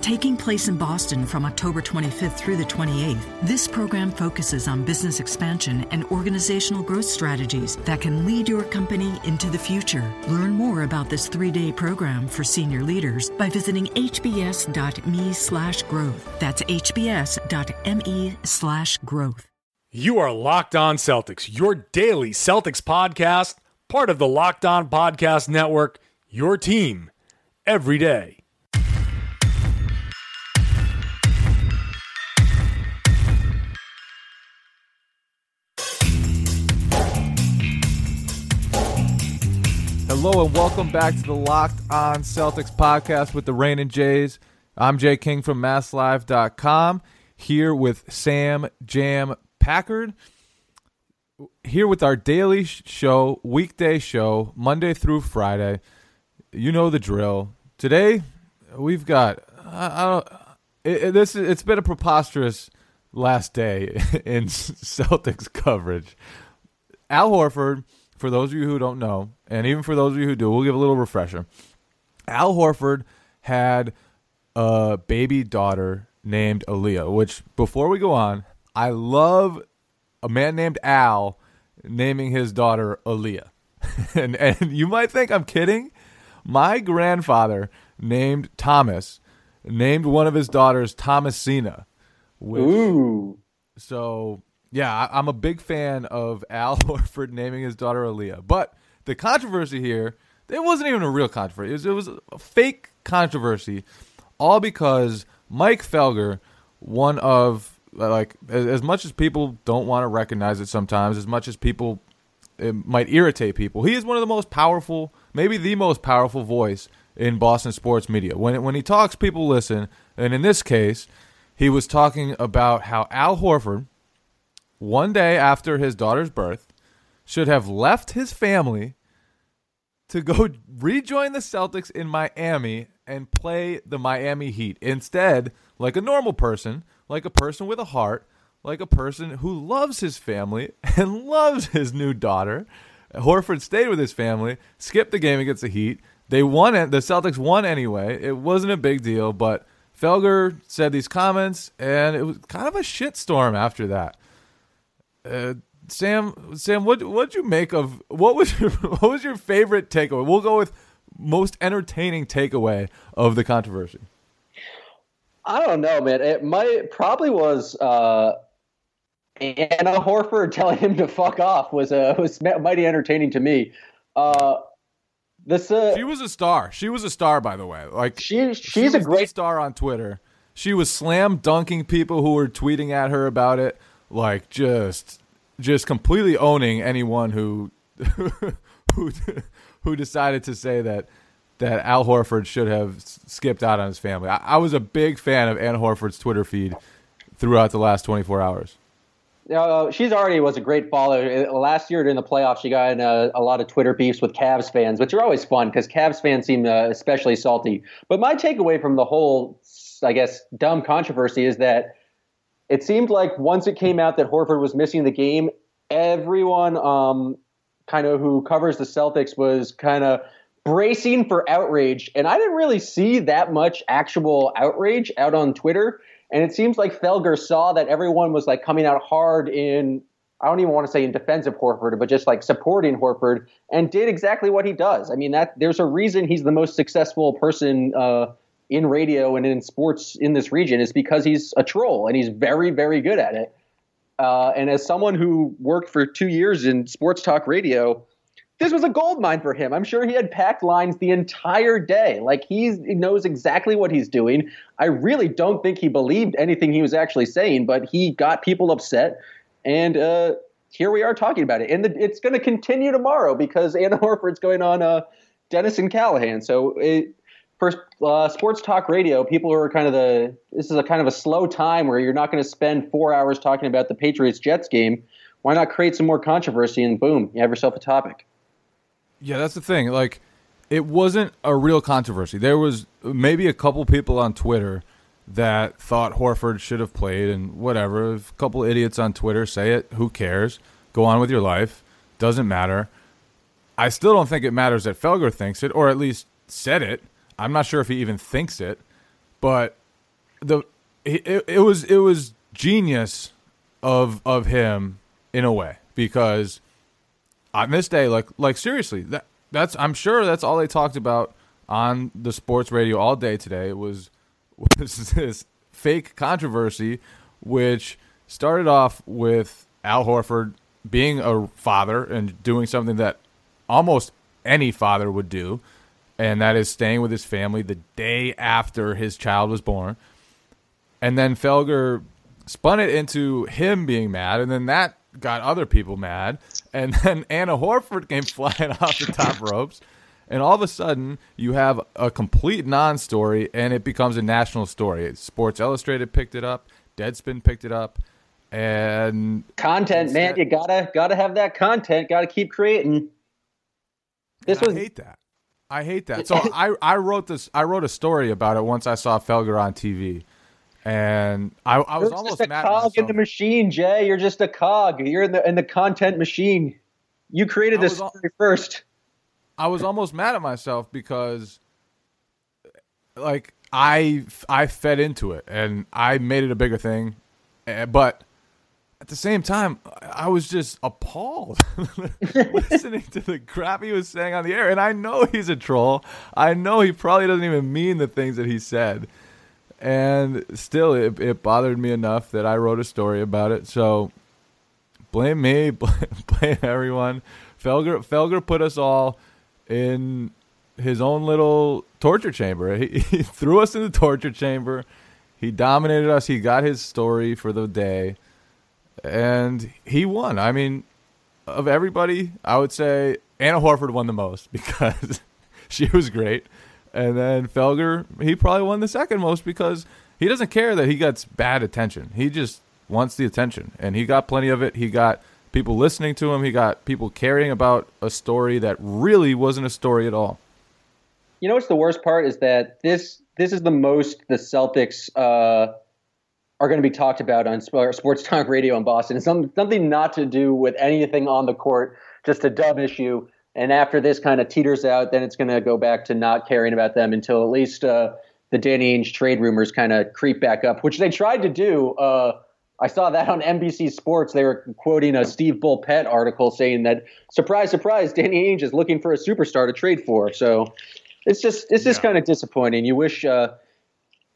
Taking place in Boston from October 25th through the 28th, this program focuses on business expansion and organizational growth strategies that can lead your company into the future. Learn more about this three-day program for senior leaders by visiting hbs.me slash growth. That's hbs.me slash growth. You are Locked On Celtics, your daily Celtics podcast, part of the Locked On Podcast Network, your team every day. Hello and welcome back to the Locked On Celtics podcast with the Reigning Jays. I'm Jay King from MassLive.com here with Sam Jam Packard. Here with our daily show, weekday show, Monday through Friday. You know the drill. Today we've got I, I it, this it's been a preposterous last day in Celtics coverage. Al Horford for those of you who don't know, and even for those of you who do, we'll give a little refresher. Al Horford had a baby daughter named Aaliyah, which before we go on, I love a man named Al naming his daughter Aaliyah. and and you might think I'm kidding. My grandfather named Thomas named one of his daughters Thomasina. Which, Ooh. So yeah, I, am a big fan of Al Horford naming his daughter Aaliyah. But the controversy here, it wasn't even a real controversy. It was, it was a fake controversy, all because Mike Felger, one of like as, as much as people don't want to recognize it sometimes, as much as people it might irritate people, he is one of the most powerful, maybe the most powerful voice in Boston sports media. When when he talks, people listen. And in this case, he was talking about how Al Horford one day after his daughter's birth, should have left his family to go rejoin the Celtics in Miami and play the Miami Heat. Instead, like a normal person, like a person with a heart, like a person who loves his family and loves his new daughter, Horford stayed with his family, skipped the game against the Heat. They won it. The Celtics won anyway. It wasn't a big deal, but Felger said these comments, and it was kind of a shitstorm after that. Uh, Sam, Sam, what what you make of what was your what was your favorite takeaway? We'll go with most entertaining takeaway of the controversy. I don't know, man. It might probably was uh, Anna Horford telling him to fuck off was uh, was mighty entertaining to me. Uh, this uh, she was a star. She was a star, by the way. Like she she's she a great star on Twitter. She was slam dunking people who were tweeting at her about it like just just completely owning anyone who who who decided to say that that Al Horford should have skipped out on his family. I, I was a big fan of Ann Horford's Twitter feed throughout the last 24 hours. Uh, she's already was a great follower. Last year during the playoffs, she got in a, a lot of Twitter beefs with Cavs fans, which are always fun because Cavs fans seem uh, especially salty. But my takeaway from the whole, I guess, dumb controversy is that it seemed like once it came out that Horford was missing the game, everyone um, kind of who covers the Celtics was kind of bracing for outrage. And I didn't really see that much actual outrage out on Twitter. And it seems like Felger saw that everyone was like coming out hard in, I don't even want to say in defense of Horford, but just like supporting Horford and did exactly what he does. I mean, that there's a reason he's the most successful person uh, in radio and in sports in this region is because he's a troll and he's very, very good at it. Uh, and as someone who worked for two years in sports talk radio, this was a gold mine for him. I'm sure he had packed lines the entire day. Like he knows exactly what he's doing. I really don't think he believed anything he was actually saying, but he got people upset. And uh, here we are talking about it. And the, it's going to continue tomorrow because Anna Horford's going on uh, Dennis and Callahan. So it, for uh, sports talk radio, people who are kind of the this is a kind of a slow time where you're not going to spend four hours talking about the Patriots Jets game. Why not create some more controversy and boom, you have yourself a topic. Yeah, that's the thing. Like it wasn't a real controversy. There was maybe a couple people on Twitter that thought Horford should have played, and whatever. A couple idiots on Twitter say it. Who cares? Go on with your life. Doesn't matter. I still don't think it matters that Felger thinks it, or at least said it. I'm not sure if he even thinks it, but the it, it was it was genius of of him in a way because on this day, like like seriously, that that's I'm sure that's all they talked about on the sports radio all day today was was this fake controversy, which started off with Al Horford being a father and doing something that almost any father would do, and that is staying with his family the day after his child was born. And then Felger spun it into him being mad, and then that got other people mad. And then Anna Horford came flying off the top ropes. And all of a sudden, you have a complete non story, and it becomes a national story. Sports Illustrated picked it up, Deadspin picked it up, and content, man, you gotta gotta have that content. Gotta keep creating. This was I hate that. I hate that. So I I wrote this. I wrote a story about it once I saw Felger on TV, and I, I was You're almost just a mad cog in the machine, Jay. You're just a cog. You're in the in the content machine. You created this al- story first. I was almost mad at myself because, like, I I fed into it and I made it a bigger thing, eh, but at the same time, I was just appalled listening to the crap he was saying on the air. And I know he's a troll. I know he probably doesn't even mean the things that he said and still it, it bothered me enough that I wrote a story about it. So blame me, blame, everyone. Felger Felger put us all in his own little torture chamber. He, he threw us in the torture chamber. He dominated us. He got his story for the day, and he won. I mean, of everybody, I would say Anna Horford won the most because she was great. And then Felger, he probably won the second most because he doesn't care that he gets bad attention. He just wants the attention, and he got plenty of it. He got people listening to him. He got people caring about a story that really wasn't a story at all. You know what's the worst part is that this this is the most the Celtics uh, are going to be talked about on sports talk radio in Boston. It's something not to do with anything on the court, just a dumb issue. And after this kind of teeters out, then it's going to go back to not caring about them until at least uh, the Danny Ainge trade rumors kind of creep back up, which they tried to do. Uh, I saw that on NBC Sports. They were quoting a Steve Bulpett article saying that, surprise, surprise, Danny Ainge is looking for a superstar to trade for. So it's just it's just yeah. kind of disappointing. You wish uh,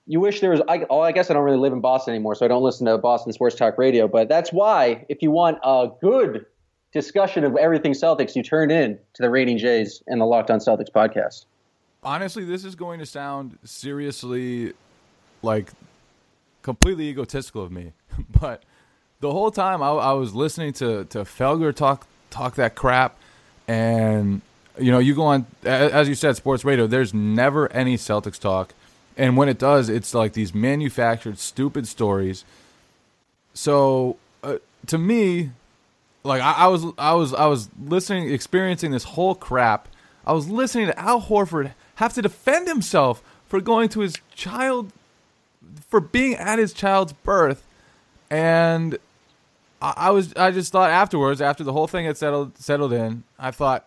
you wish there was. I, oh, I guess I don't really live in Boston anymore, so I don't listen to Boston sports talk radio. But that's why, if you want a good discussion of everything Celtics, you turn in to the Reigning Jays and the Locked On Celtics podcast. Honestly, this is going to sound seriously like completely egotistical of me, but the whole time I, I was listening to to Felger talk talk that crap, and you know, you go on as you said, sports radio. There's never any Celtics talk, and when it does, it's like these manufactured, stupid stories. So, uh, to me, like I, I, was I was I was listening, experiencing this whole crap. I was listening to Al Horford have to defend himself for going to his child, for being at his child's birth, and I, I was I just thought afterwards, after the whole thing had settled settled in, I thought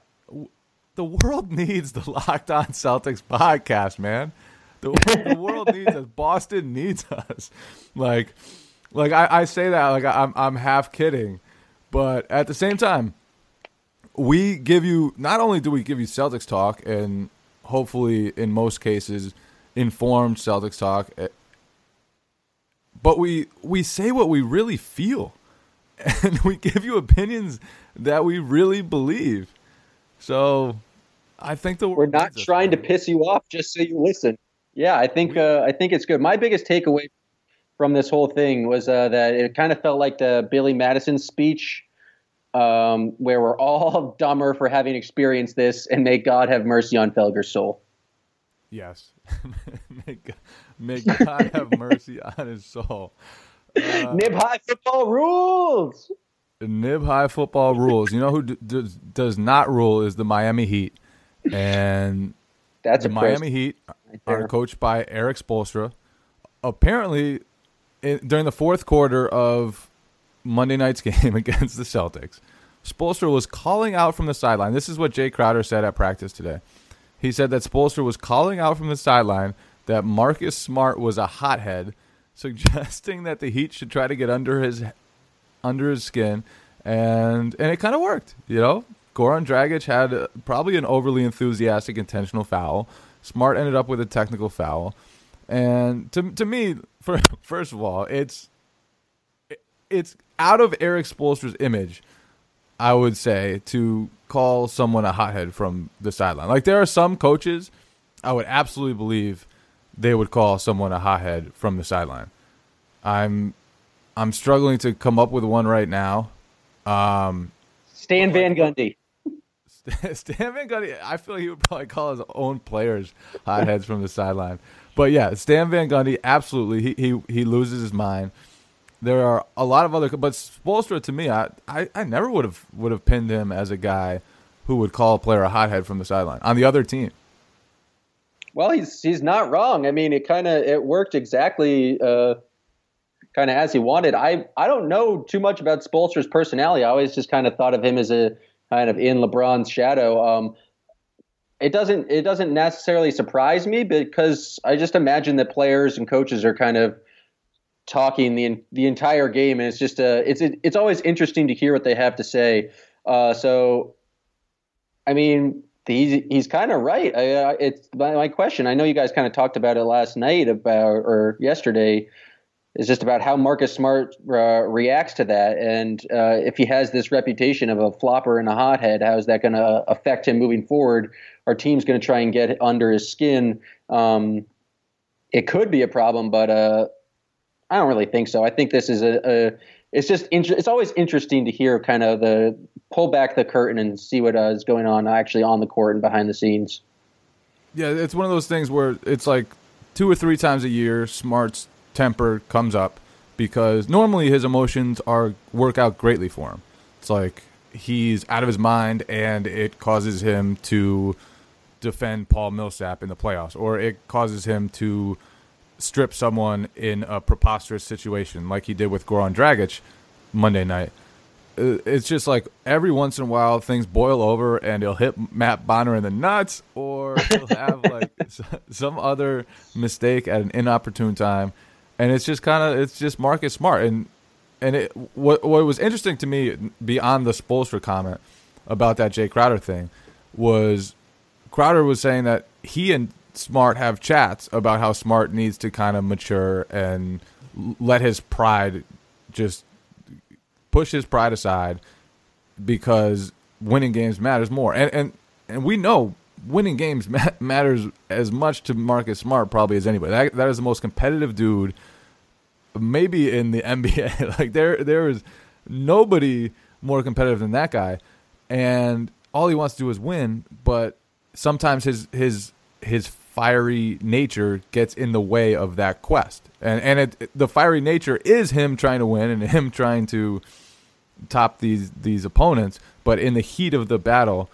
the world needs the Locked On Celtics podcast, man. The, the world needs us. Boston needs us. Like, like I, I say that like I'm I'm half kidding but at the same time, we give you not only do we give you Celtics talk and hopefully in most cases informed Celtics talk, eh, but we we say what we really feel, and we give you opinions that we really believe. So, I think the we're not trying to piss you off just so you listen. Yeah, I think uh, I think it's good. My biggest takeaway from this whole thing was uh, that it kind of felt like the Billy Madison speech um, where we're all dumber for having experienced this, and may God have mercy on Felger's soul. Yes, may, God, may God have mercy on his soul. Uh, Nib high football rules. Nib high football rules. You know who d- d- does not rule is the Miami Heat, and That's the a Miami Heat there. are coached by Erik Spoelstra. Apparently, in, during the fourth quarter of Monday night's game against the Celtics, Spoelstra was calling out from the sideline. This is what Jae Crowder said at practice today. He said that Spoelstra was calling out from the sideline that Marcus Smart was a hothead, suggesting that the Heat should try to get under his under his skin, and and it kind of worked. You know, Goran Dragic had uh, probably an overly enthusiastic intentional foul. Smart ended up with a technical foul, and to to me, for, first of all, it's it's out of Erik Spoelstra's image. I would say to call someone a hothead from the sideline. Like there are some coaches, I would absolutely believe they would call someone a hothead from the sideline. I'm I'm struggling to come up with one right now. Um, Stan Van Gundy. Stan Van Gundy, I feel like he would probably call his own players hotheads from the sideline. But yeah, Stan Van Gundy, absolutely, he he he loses his mind. There are a lot of other, but Spoelstra to me, I, I, I never would have would have pinned him as a guy who would call a player a hothead from the sideline on the other team. Well, he's he's not wrong. I mean, it kind of it worked exactly uh, kind of as he wanted. I I don't know too much about Spoelstra's personality. I always just kind of thought of him as a kind of in LeBron's shadow. Um, it doesn't it doesn't necessarily surprise me because I just imagine that players and coaches are kind of talking the the entire game, and it's just uh, it's it, it's always interesting to hear what they have to say. Uh, so, I mean, he's he's kind of right. I, uh, it's my, my question. I know you guys kind of talked about it last night about or yesterday. Is just about how Marcus Smart uh, reacts to that, and uh, if he has this reputation of a flopper and a hothead, how is that going to affect him moving forward? Our team's going to try and get under his skin. Um, it could be a problem, but uh, I don't really think so. I think this is a, a it's just inter- it's always interesting to hear kind of the pull back the curtain and see what uh, is going on actually on the court and behind the scenes. Yeah, it's one of those things where it's like two or three times a year, Smart's temper comes up because normally his emotions are work out greatly for him. It's like he's out of his mind and it causes him to defend Paul Millsap in the playoffs, or it causes him to strip someone in a preposterous situation like he did with Goran Dragic Monday night. Uh, it's just like every once in a while things boil over and he'll hit Matt Bonner in the nuts or he'll have like some other mistake at an inopportune time. And it's just kind of it's just Marcus Smart and and it what what was interesting to me beyond the Spoelstra comment about that Jae Crowder thing was Crowder was saying that he and Smart have chats about how Smart needs to kind of mature and let his pride just push his pride aside because winning games matters more. And and and we know winning games ma- matters as much to Marcus Smart probably as anybody. That that is the most competitive dude maybe in the NBA. like there there is nobody more competitive than that guy. And all he wants to do is win, but sometimes his his his fiery nature gets in the way of that quest. And and it, the fiery nature is him trying to win and him trying to top these these opponents, but in the heat of the battle,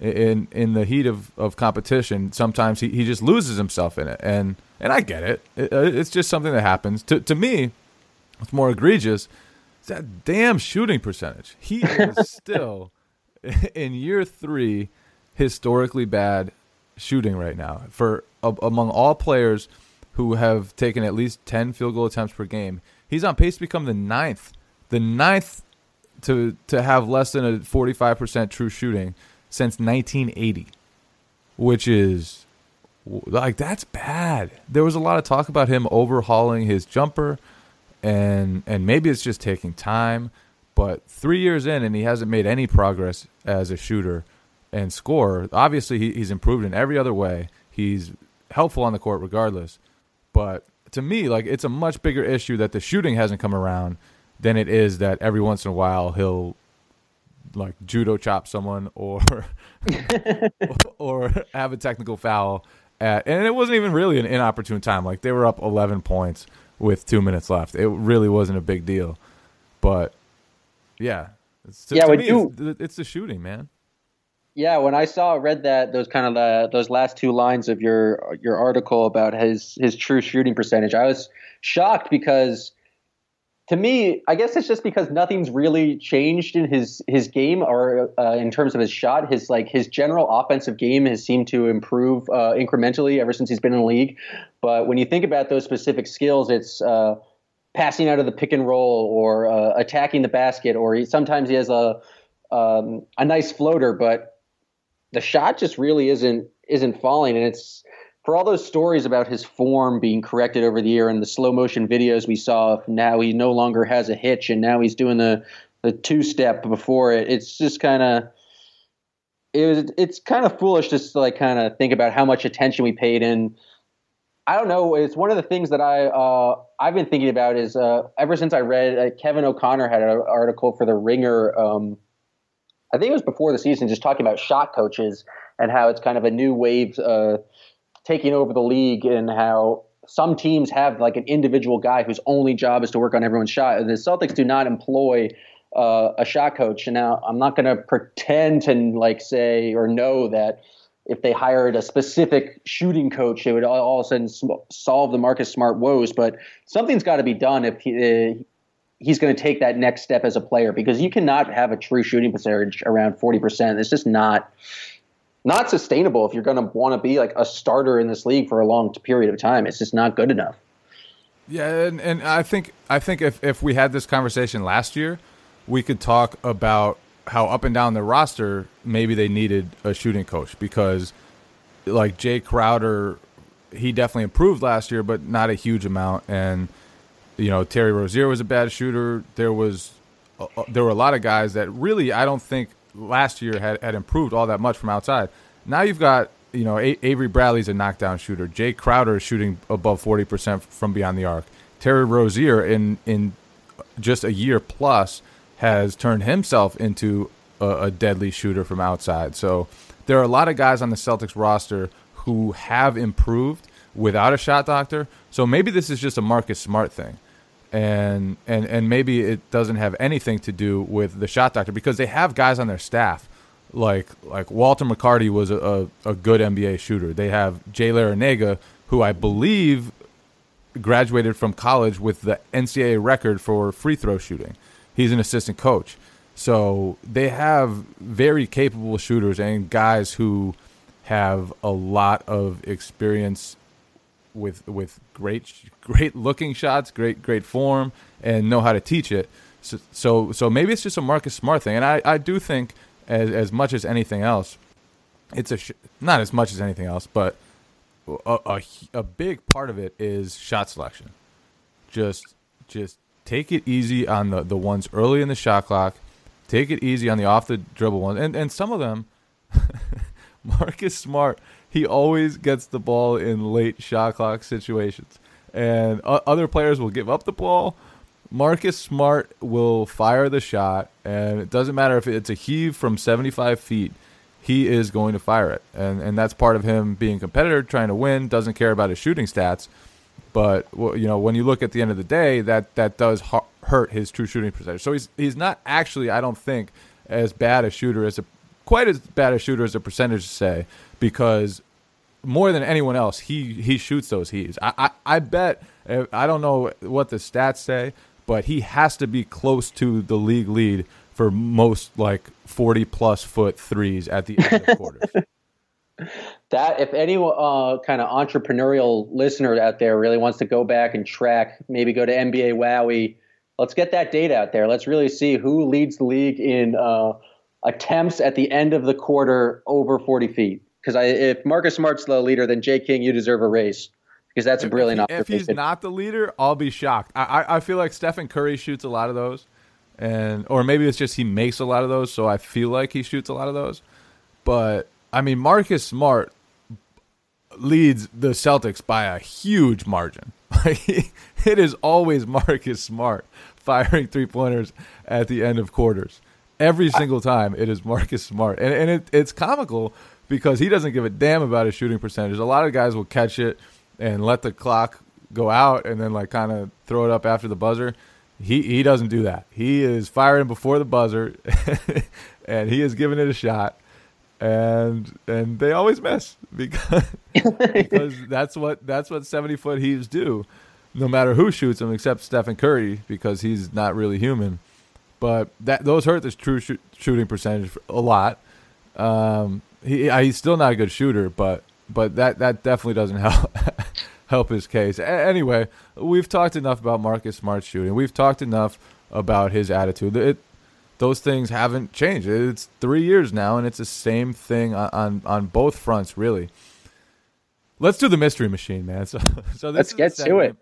in in the heat of, of competition, sometimes he, he just loses himself in it. And and I get it. it it's just something that happens. To to me, what's more egregious is that damn shooting percentage. He is still in year 3 historically bad shooting right now for uh, among all players who have taken at least 10 field goal attempts per game. He's on pace to become the ninth, the ninth to to have less than a 45% true shooting since 1980, which is like that's bad. There was a lot of talk about him overhauling his jumper and and maybe it's just taking time, but 3 years in and he hasn't made any progress as a shooter and scorer. Obviously, he, he's improved in every other way. He's helpful on the court regardless. But to me, like it's a much bigger issue that the shooting hasn't come around than it is that every once in a while he'll like judo chop someone or or have a technical foul at and it wasn't even really an inopportune time. Like they were up 11 points with 2 minutes left. It really wasn't a big deal. But yeah, it's, to, yeah, to me, do. it's, it's the shooting, man. Yeah, when I saw read that those kind of uh, those last two lines of your your article about his his true shooting percentage, I was shocked because to me, I guess it's just because nothing's really changed in his his game or uh, in terms of his shot. His like his general offensive game has seemed to improve uh, incrementally ever since he's been in the league. But when you think about those specific skills, it's uh, passing out of the pick and roll or uh, attacking the basket, or he, sometimes he has a um, a nice floater, but the shot just really isn't isn't falling, and it's for all those stories about his form being corrected over the year and the slow motion videos we saw now he no longer has a hitch and now he's doing the the two step before it it's just kind of it was it's kind of foolish just to like kind of think about how much attention we paid in I don't know. It's one of the things that I uh, I've been thinking about is uh, ever since I read uh, Kevin O'Connor had an article for the Ringer. Um, I think it was before the season, just talking about shot coaches and how it's kind of a new wave uh, taking over the league and how some teams have like an individual guy whose only job is to work on everyone's shot. The Celtics do not employ uh, a shot coach. And now I'm not going to pretend to like say or know that if they hired a specific shooting coach, it would all, all of a sudden solve the Marcus Smart woes. But something's got to be done if he, uh, he's going to take that next step as a player because you cannot have a true shooting percentage around 40%. It's just not not sustainable if you're going to want to be like a starter in this league for a long period of time. It's just not good enough. Yeah, and, and I think I think if if we had this conversation last year, we could talk about how up and down the roster maybe they needed a shooting coach because like Jae Crowder, he definitely improved last year, but not a huge amount. And you know Terry Rozier was a bad shooter. There was uh, uh there were a lot of guys that really I don't think last year had, had improved all that much from outside. Now you've got you know a- Avery Bradley's a knockdown shooter. Jae Crowder is shooting above forty percent from beyond the arc. Terry Rozier in in just a year plus has turned himself into a, a deadly shooter from outside. So there are a lot of guys on the Celtics roster who have improved without a shot doctor. So maybe this is just a Marcus Smart thing and and and maybe it doesn't have anything to do with the shot doctor because they have guys on their staff like like Walter McCarty was a, a, a good NBA shooter. They have Jay Larranaga, who I believe graduated from college with the NCAA record for free throw shooting. He's an assistant coach. So they have very capable shooters and guys who have a lot of experience with with great great looking shots, great great form, and know how to teach it. So so, so maybe it's just a Marcus Smart thing, and I, I do think as as much as anything else, it's a sh- not as much as anything else, but a, a, a big part of it is shot selection. Just just take it easy on the the ones early in the shot clock. Take it easy on the off the dribble ones, and and some of them. Marcus Smart he always gets the ball in late shot clock situations. And other players will give up the ball. Marcus Smart will fire the shot, and it doesn't matter if it's a heave from 75 feet. He is going to fire it, and and that's part of him being a competitor, trying to win. Doesn't care about his shooting stats, but you know when you look at the end of the day, that that does hurt his true shooting percentage. So he's he's not actually, I don't think, as bad a shooter as a quite as bad a shooter as a percentage say because more than anyone else, he he shoots those heaves. I, I, I bet I don't know what the stats say, but he has to be close to the league lead for most like forty plus foot threes at the end of quarters. that if any uh, kind of entrepreneurial listener out there really wants to go back and track, maybe go to NBA Wowy. Let's get that data out there. Let's really see who leads the league in uh, attempts at the end of the quarter over 40 feet because if Marcus Smart's the leader, then Jay King, you deserve a raise because that's a brilliant. If, he, if he's not the leader, I'll be shocked. I, I, I feel like Stephen Curry shoots a lot of those, and or maybe it's just he makes a lot of those, so I feel like he shoots a lot of those. But I mean, Marcus Smart leads the Celtics by a huge margin. it is always Marcus Smart firing three pointers at the end of quarters. Every single time, it is Marcus Smart, and and it, it's comical because he doesn't give a damn about his shooting percentage. A lot of guys will catch it and let the clock go out and then like kind of throw it up after the buzzer. He he doesn't do that. He is firing before the buzzer, and he is giving it a shot. and and they always miss because because that's what that's what seventy foot heaves do. No matter who shoots them, except Stephen Curry, because he's not really human. But that those hurt his true shoot, shooting percentage a lot. Um, he he's still not a good shooter, but but that that definitely doesn't help help his case. A- anyway, we've talked enough about Marcus Smart shooting. We've talked enough about his attitude. It, those things haven't changed. It's three years now, and it's the same thing on on, on both fronts, really. Let's do the mystery machine, man. So, so let's get to it.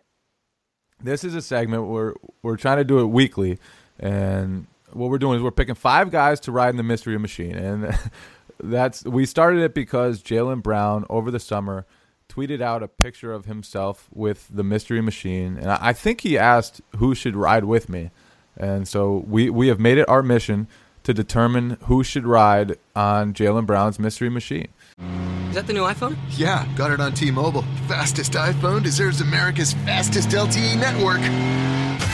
This is a segment where we're trying to do it weekly, and what we're doing is we're picking five guys to ride in the mystery machine, and that's we started it because Jaylen Brown over the summer tweeted out a picture of himself with the mystery machine, and I think he asked who should ride with me. And so we, we have made it our mission to determine who should ride on Jaylen Brown's mystery machine. Is that the new iPhone? Yeah, got it on T Mobile. Fastest iPhone deserves America's fastest LTE network.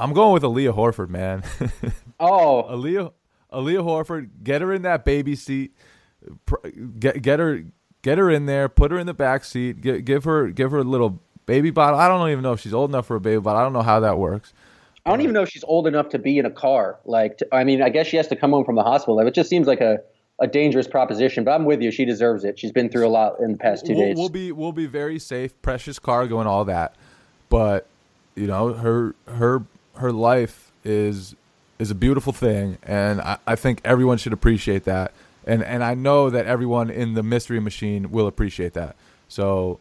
I'm going with Aaliyah Horford, man. oh, Aaliyah, Aaliyah Horford, get her in that baby seat. Get get her get her in there. Put her in the back seat. Give, give her give her a little baby bottle. I don't even know if she's old enough for a baby bottle. I don't know how that works. I don't even know if she's old enough to be in a car. Like, to, I mean, I guess she has to come home from the hospital. It just seems like a, a dangerous proposition. But I'm with you. She deserves it. She's been through a lot in the past 2 we'll, days. We'll be we'll be very safe. Precious cargo and all that. But you know, her her her life is is a beautiful thing, and I, I think everyone should appreciate that. And and I know that everyone in the mystery machine will appreciate that. So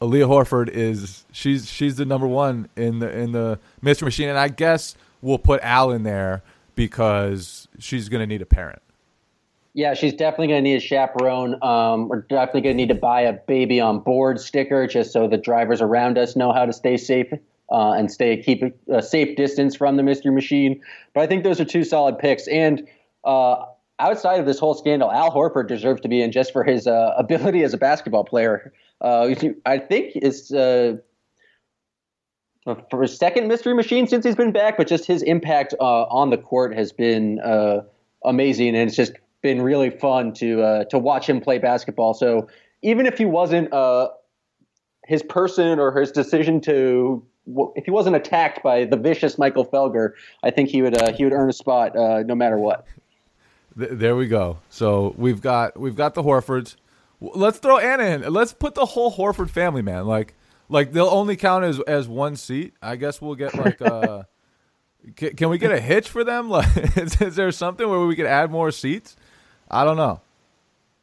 Aaliyah Horford is she's she's the number one in the in the mystery machine, and I guess we'll put Al in there because she's going to need a parent. Yeah, she's definitely going to need a chaperone. Um, we're definitely going to need to buy a baby on board sticker just so the drivers around us know how to stay safe uh, and stay keep a safe distance from the mystery machine. But I think those are two solid picks. And uh, outside of this whole scandal, Al Horford deserves to be in just for his uh, ability as a basketball player. Uh, I think it's uh, for a second mystery machine since he's been back, but just his impact uh, on the court has been uh, amazing, and it's just been really fun to uh, to watch him play basketball. So even if he wasn't uh, his person or his decision to if he wasn't attacked by the vicious Michael Felger, I think he would he would earn a spot no matter what. There we go. So we've got we've got the Horfords. Let's throw Anna in. Let's put the whole Horford family, man. Like, like they'll only count as as one seat. I guess we'll get like uh can, can we get a hitch for them? Like, is, is, there something where we could add more seats? I don't know.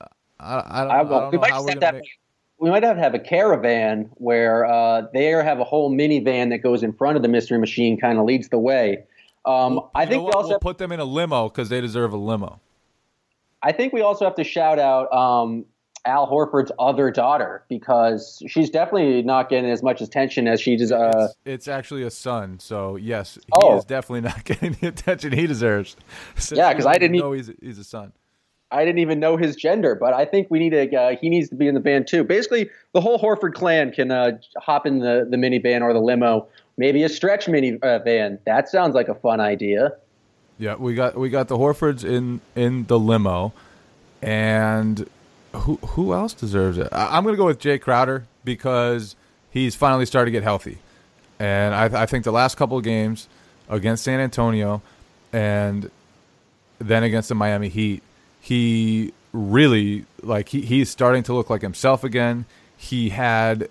I, I don't, I, well, I don't we know might how we're have gonna make... we might have to have a caravan where uh, they have a whole minivan that goes in front of the mystery machine, kind of leads the way. Um, I think we also we'll have... put them in a limo because they deserve a limo. I think we also have to shout out um, Al Horford's other daughter because she's definitely not getting as much attention as she does. Uh, it's, it's, actually a son, so yes, he oh. is definitely not getting the attention he deserves. yeah, because I didn't know he's, he's a son. I didn't even know his gender, but I think we need to. Uh, he needs to be in the band too. Basically, the whole Horford clan can uh, hop in the the minivan or the limo, maybe a stretch minivan. Uh, that sounds like a fun idea. Yeah, we got we got the Horfords in in the limo, and who who else deserves it? I, am going to go with Jae Crowder because he's finally started to get healthy, and I, I think the last couple of games against San Antonio, and then against the Miami Heat, he really like he, he's starting to look like himself again. He had,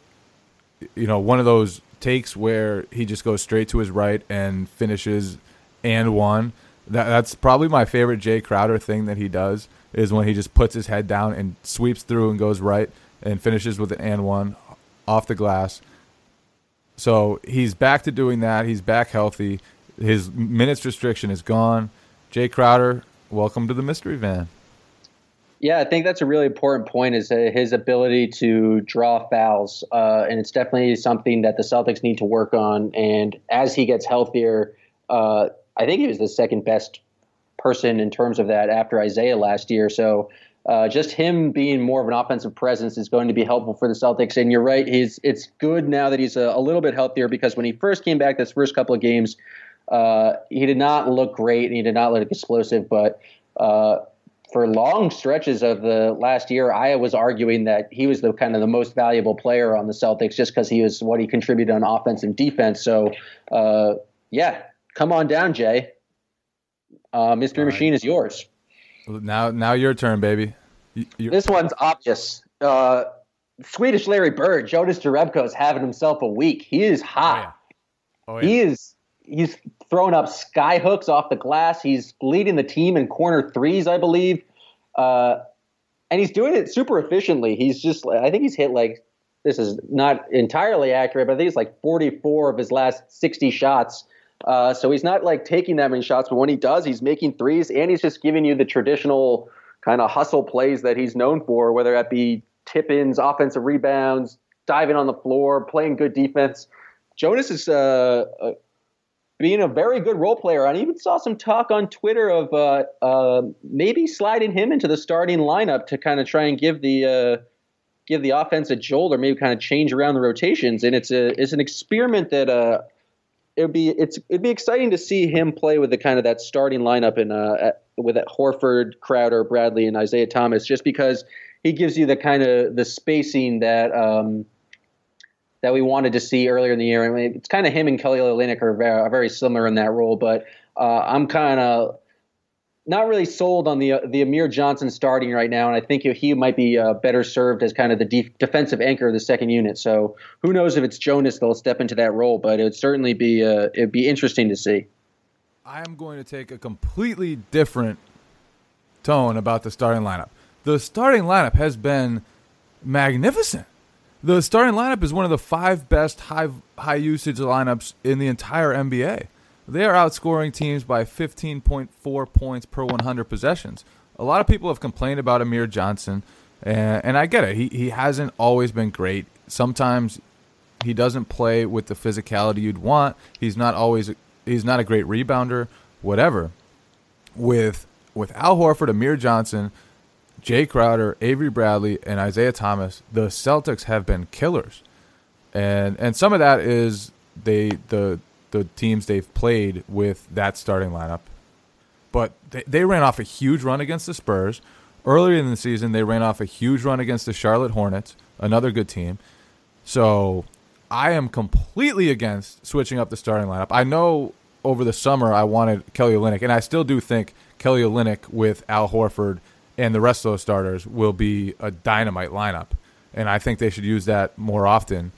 you know, one of those takes where he just goes straight to his right and finishes and one. That, that's probably my favorite Jae Crowder thing that he does is when he just puts his head down and sweeps through and goes right and finishes with an and one off the glass. So he's back to doing that. He's back healthy. His minutes restriction is gone. Jae Crowder, welcome to the mystery van. Yeah, I think that's a really important point is uh, his ability to draw fouls. Uh, and it's definitely something that the Celtics need to work on. And as he gets healthier, uh, I think he was the second best person in terms of that after Isaiah last year. So uh, just him being more of an offensive presence is going to be helpful for the Celtics. And you're right, he's it's good now that he's a, a little bit healthier because when he first came back, this first couple of games, uh, he did not look great and he did not look explosive. But uh, for long stretches of the last year, I was arguing that he was the kind of the most valuable player on the Celtics just because he was what he contributed on offense and defense. So, uh, yeah, come on down, Jay. Uh, Mystery right. Machine is yours. Now, now your turn, baby. You're- this one's obvious. Uh, Swedish Larry Bird, Jonas Jerebko is having himself a week. He is hot. Oh, yeah. Oh, yeah. He is. He's throwing up sky hooks off the glass. He's leading the team in corner threes, I believe, uh, and he's doing it super efficiently. He's just. I think he's hit like. This is not entirely accurate, but I think it's like 44 of his last 60 shots uh, so he's not like taking that many shots, but when he does, he's making threes and he's just giving you the traditional kind of hustle plays that he's known for, whether that be tip ins, offensive rebounds, diving on the floor, playing good defense. Jonas is uh, uh, being a very good role player. I even saw some talk on Twitter of uh, uh, maybe sliding him into the starting lineup to kind of try and give the uh, give the offense a jolt, or maybe kind of change around the rotations. And it's a it's an experiment that uh, it would be it's it'd be exciting to see him play with the kind of that starting lineup in uh at, with Horford, Crowder, Bradley, and Isaiah Thomas, just because he gives you the kind of the spacing that um, that we wanted to see earlier in the year. I mean, it's kind of him and Kelly Olynyk are very, very similar in that role, but uh, I'm kind of not really sold on the uh, the Amir Johnson starting right now, and I think he might be uh, better served as kind of the def- defensive anchor of the second unit. So who knows if it's Jonas that'll step into that role, but it would certainly be uh, it'd be interesting to see. I am going to take a completely different tone about the starting lineup. The starting lineup has been magnificent. The starting lineup is one of the five best high high usage lineups in the entire NBA. They are outscoring teams by 15.4 points per 100 possessions. A lot of people have complained about Amir Johnson, and, and I get it. He, he hasn't always been great. Sometimes he doesn't play with the physicality you'd want. He's not always he's not a great rebounder, whatever. With with Al Horford, Amir Johnson, Jae Crowder, Avery Bradley, and Isaiah Thomas, the Celtics have been killers. And and some of that is they the the teams they've played with that starting lineup. But they, they ran off a huge run against the Spurs. Earlier in the season, they ran off a huge run against the Charlotte Hornets, another good team. So I am completely against switching up the starting lineup. I know over the summer I wanted Kelly Olynyk, and I still do think Kelly Olynyk with Al Horford and the rest of those starters will be a dynamite lineup. And I think they should use that more often.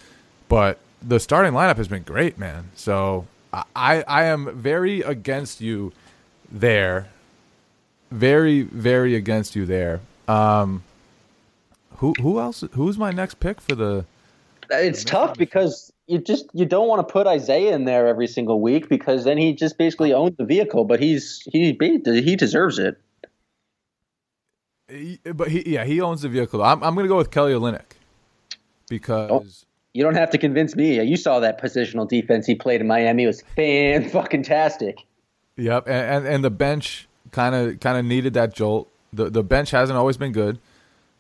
But the starting lineup has been great, man. So I I am very against you there. Very very against you there. Um, who who else? Who's my next pick for the? It's the tough because you just you don't want to put Isaiah in there every single week because then he just basically owns the vehicle. But he's he he deserves it. He, but he yeah he owns the vehicle. I'm I'm gonna go with Kelly Olynyk because. Oh you don't have to convince me. You saw that positional defense he played in Miami. It was fan fucking tastic. Yep, and, and, and the bench kind of kind of needed that jolt. The the bench hasn't always been good,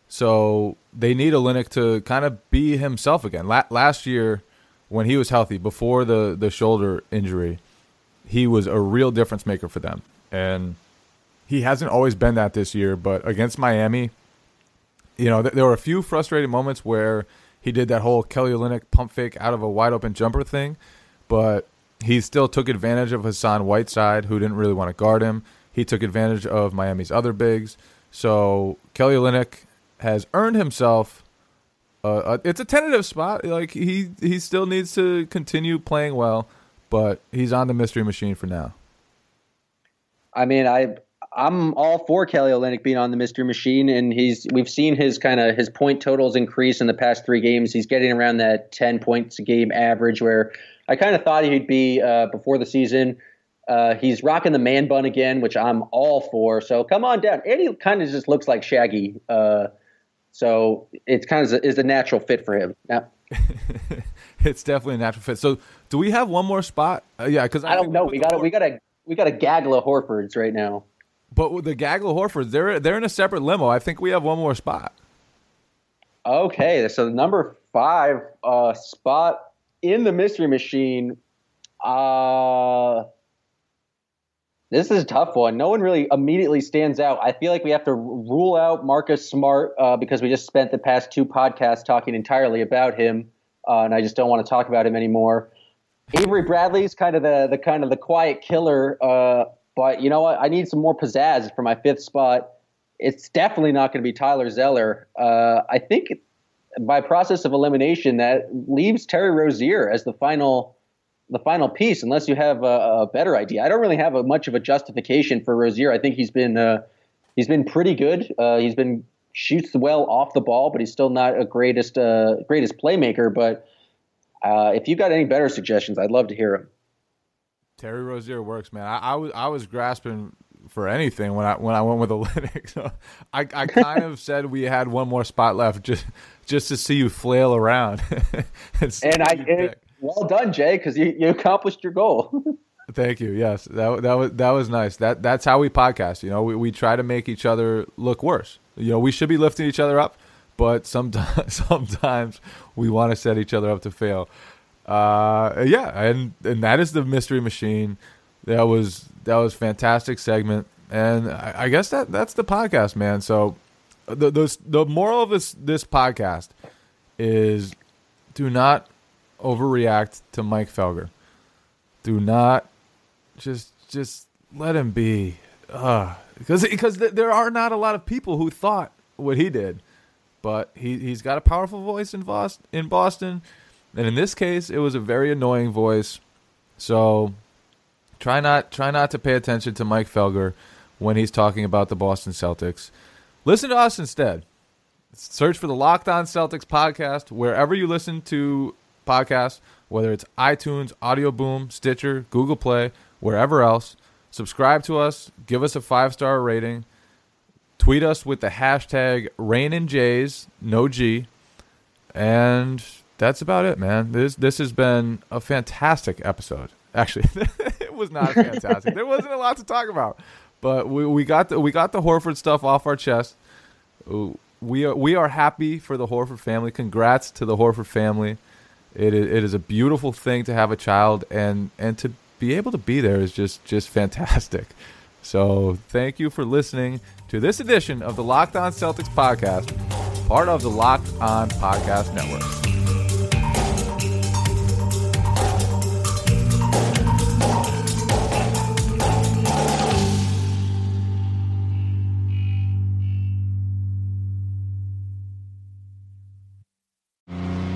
so they need Olynyk to kind of be himself again. La- last year, when he was healthy before the the shoulder injury, he was a real difference maker for them, and he hasn't always been that this year. But against Miami, you know, th- there were a few frustrating moments where he did that whole Kelly Olynyk pump fake out of a wide open jumper thing, but he still took advantage of Hassan Whiteside, who didn't really want to guard him. He took advantage of Miami's other bigs. So Kelly Olynyk has earned himself. Uh, a, it's a tentative spot. Like he he still needs to continue playing well, but he's on the mystery machine for now. I mean, I I'm all for Kelly Olynyk being on the mystery machine, and he's we've seen his kind of his point totals increase in the past three games. He's getting around that 10 points a game average, where I kind of thought he'd be uh, before the season. Uh, he's rocking the man bun again, which I'm all for. So come on down. And he kind of just looks like Shaggy. Uh, so it's kind of is a natural fit for him. Yeah. it's definitely a natural fit. So do we have one more spot? Uh, yeah, because I, I, don't know. We got we got a we got a gaggle of Horfords right now. But with the gaggle Horfords, they're they're in a separate limo. I think we have one more spot. Okay, so the number five uh, spot in the mystery machine. Uh this is a tough one. No one really immediately stands out. I feel like we have to rule out Marcus Smart uh, because we just spent the past two podcasts talking entirely about him, uh, and I just don't want to talk about him anymore. Avery Bradley's kind of the the kind of the quiet killer, uh, but you know what? I need some more pizzazz for my fifth spot. It's definitely not going to be Tyler Zeller. Uh, I think by process of elimination that leaves Terry Rozier as the final the final piece unless you have a, a better idea. I don't really have a, much of a justification for Rozier. I think he's been uh, he's been pretty good. Uh, he's been shoots well off the ball, but he's still not a greatest uh, greatest playmaker. But uh, if you've got any better suggestions, I'd love to hear them. Terry Rozier works, man. I, I was I was grasping for anything when I when I went with Olynyk. So I I kind of said we had one more spot left just just to see you flail around. and I well done, Jay, because you, you accomplished your goal. Thank you. Yes, that that was that was nice. That that's how we podcast. You know, we, we try to make each other look worse. You know, we should be lifting each other up, but sometimes sometimes we want to set each other up to fail. Uh, yeah, and and that is the mystery machine. That was that was fantastic segment, and I, I guess that that's the podcast, man. So, the those the moral of this this podcast is do not overreact to Mike Felger. Do not just just let him be. Uh, because because th- there are not a lot of people who thought what he did, but he he's got a powerful voice in Boston, in Boston, and in this case, it was a very annoying voice. So try not try not to pay attention to Mike Felger when he's talking about the Boston Celtics. Listen to us instead. Search for the Locked On Celtics podcast wherever you listen to podcasts, whether it's iTunes, Audio Boom, Stitcher, Google Play, wherever else. Subscribe to us, give us a five star rating, tweet us with the hashtag Reigning Jays, no G, and that's about it, man. This this has been a fantastic episode. Actually, it was not fantastic. there wasn't a lot to talk about, but we, we got the we got the Horford stuff off our chest. We are we are happy for the Horford family. Congrats to the Horford family. It is, it is a beautiful thing to have a child, and and to be able to be there is just just fantastic. So thank you for listening to this edition of the Locked On Celtics podcast, part of the Locked On Podcast Network.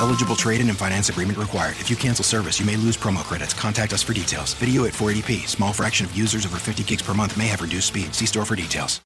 Eligible trade in and finance agreement required. If you cancel service, you may lose promo credits. Contact us for details. Video at 480p. Small fraction of users over 50 gigs per month may have reduced speed. See store for details.